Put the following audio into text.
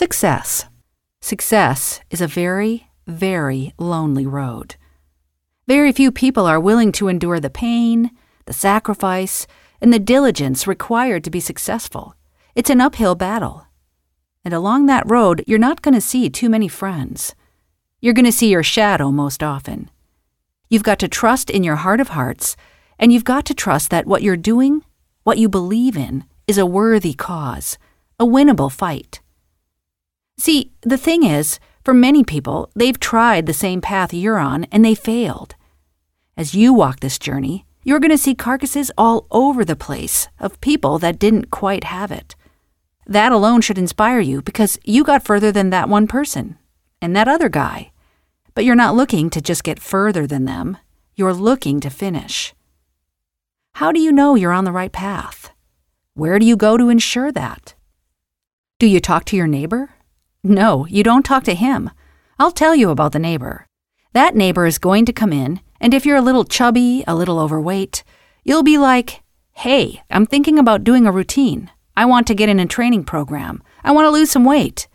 Success. Success is a very, very lonely road. Very few people are willing to endure the pain, the sacrifice, and the diligence required to be successful. It's an uphill battle. And along that road, you're not going to see too many friends. You're going to see your shadow most often. You've got to trust in your heart of hearts, and you've got to trust that what you're doing, what you believe in, is a worthy cause, a winnable fight. See, the thing is, for many people, they've tried the same path you're on and they failed. As you walk this journey, you're going to see carcasses all over the place of people that didn't quite have it. That alone should inspire you because you got further than that one person and that other guy. But you're not looking to just get further than them, you're looking to finish. How do you know you're on the right path? Where do you go to ensure that? Do you talk to your neighbor? No, you don't talk to him. I'll tell you about the neighbor. That neighbor is going to come in, and if you're a little chubby, a little overweight, you'll be like, Hey, I'm thinking about doing a routine. I want to get in a training program. I want to lose some weight.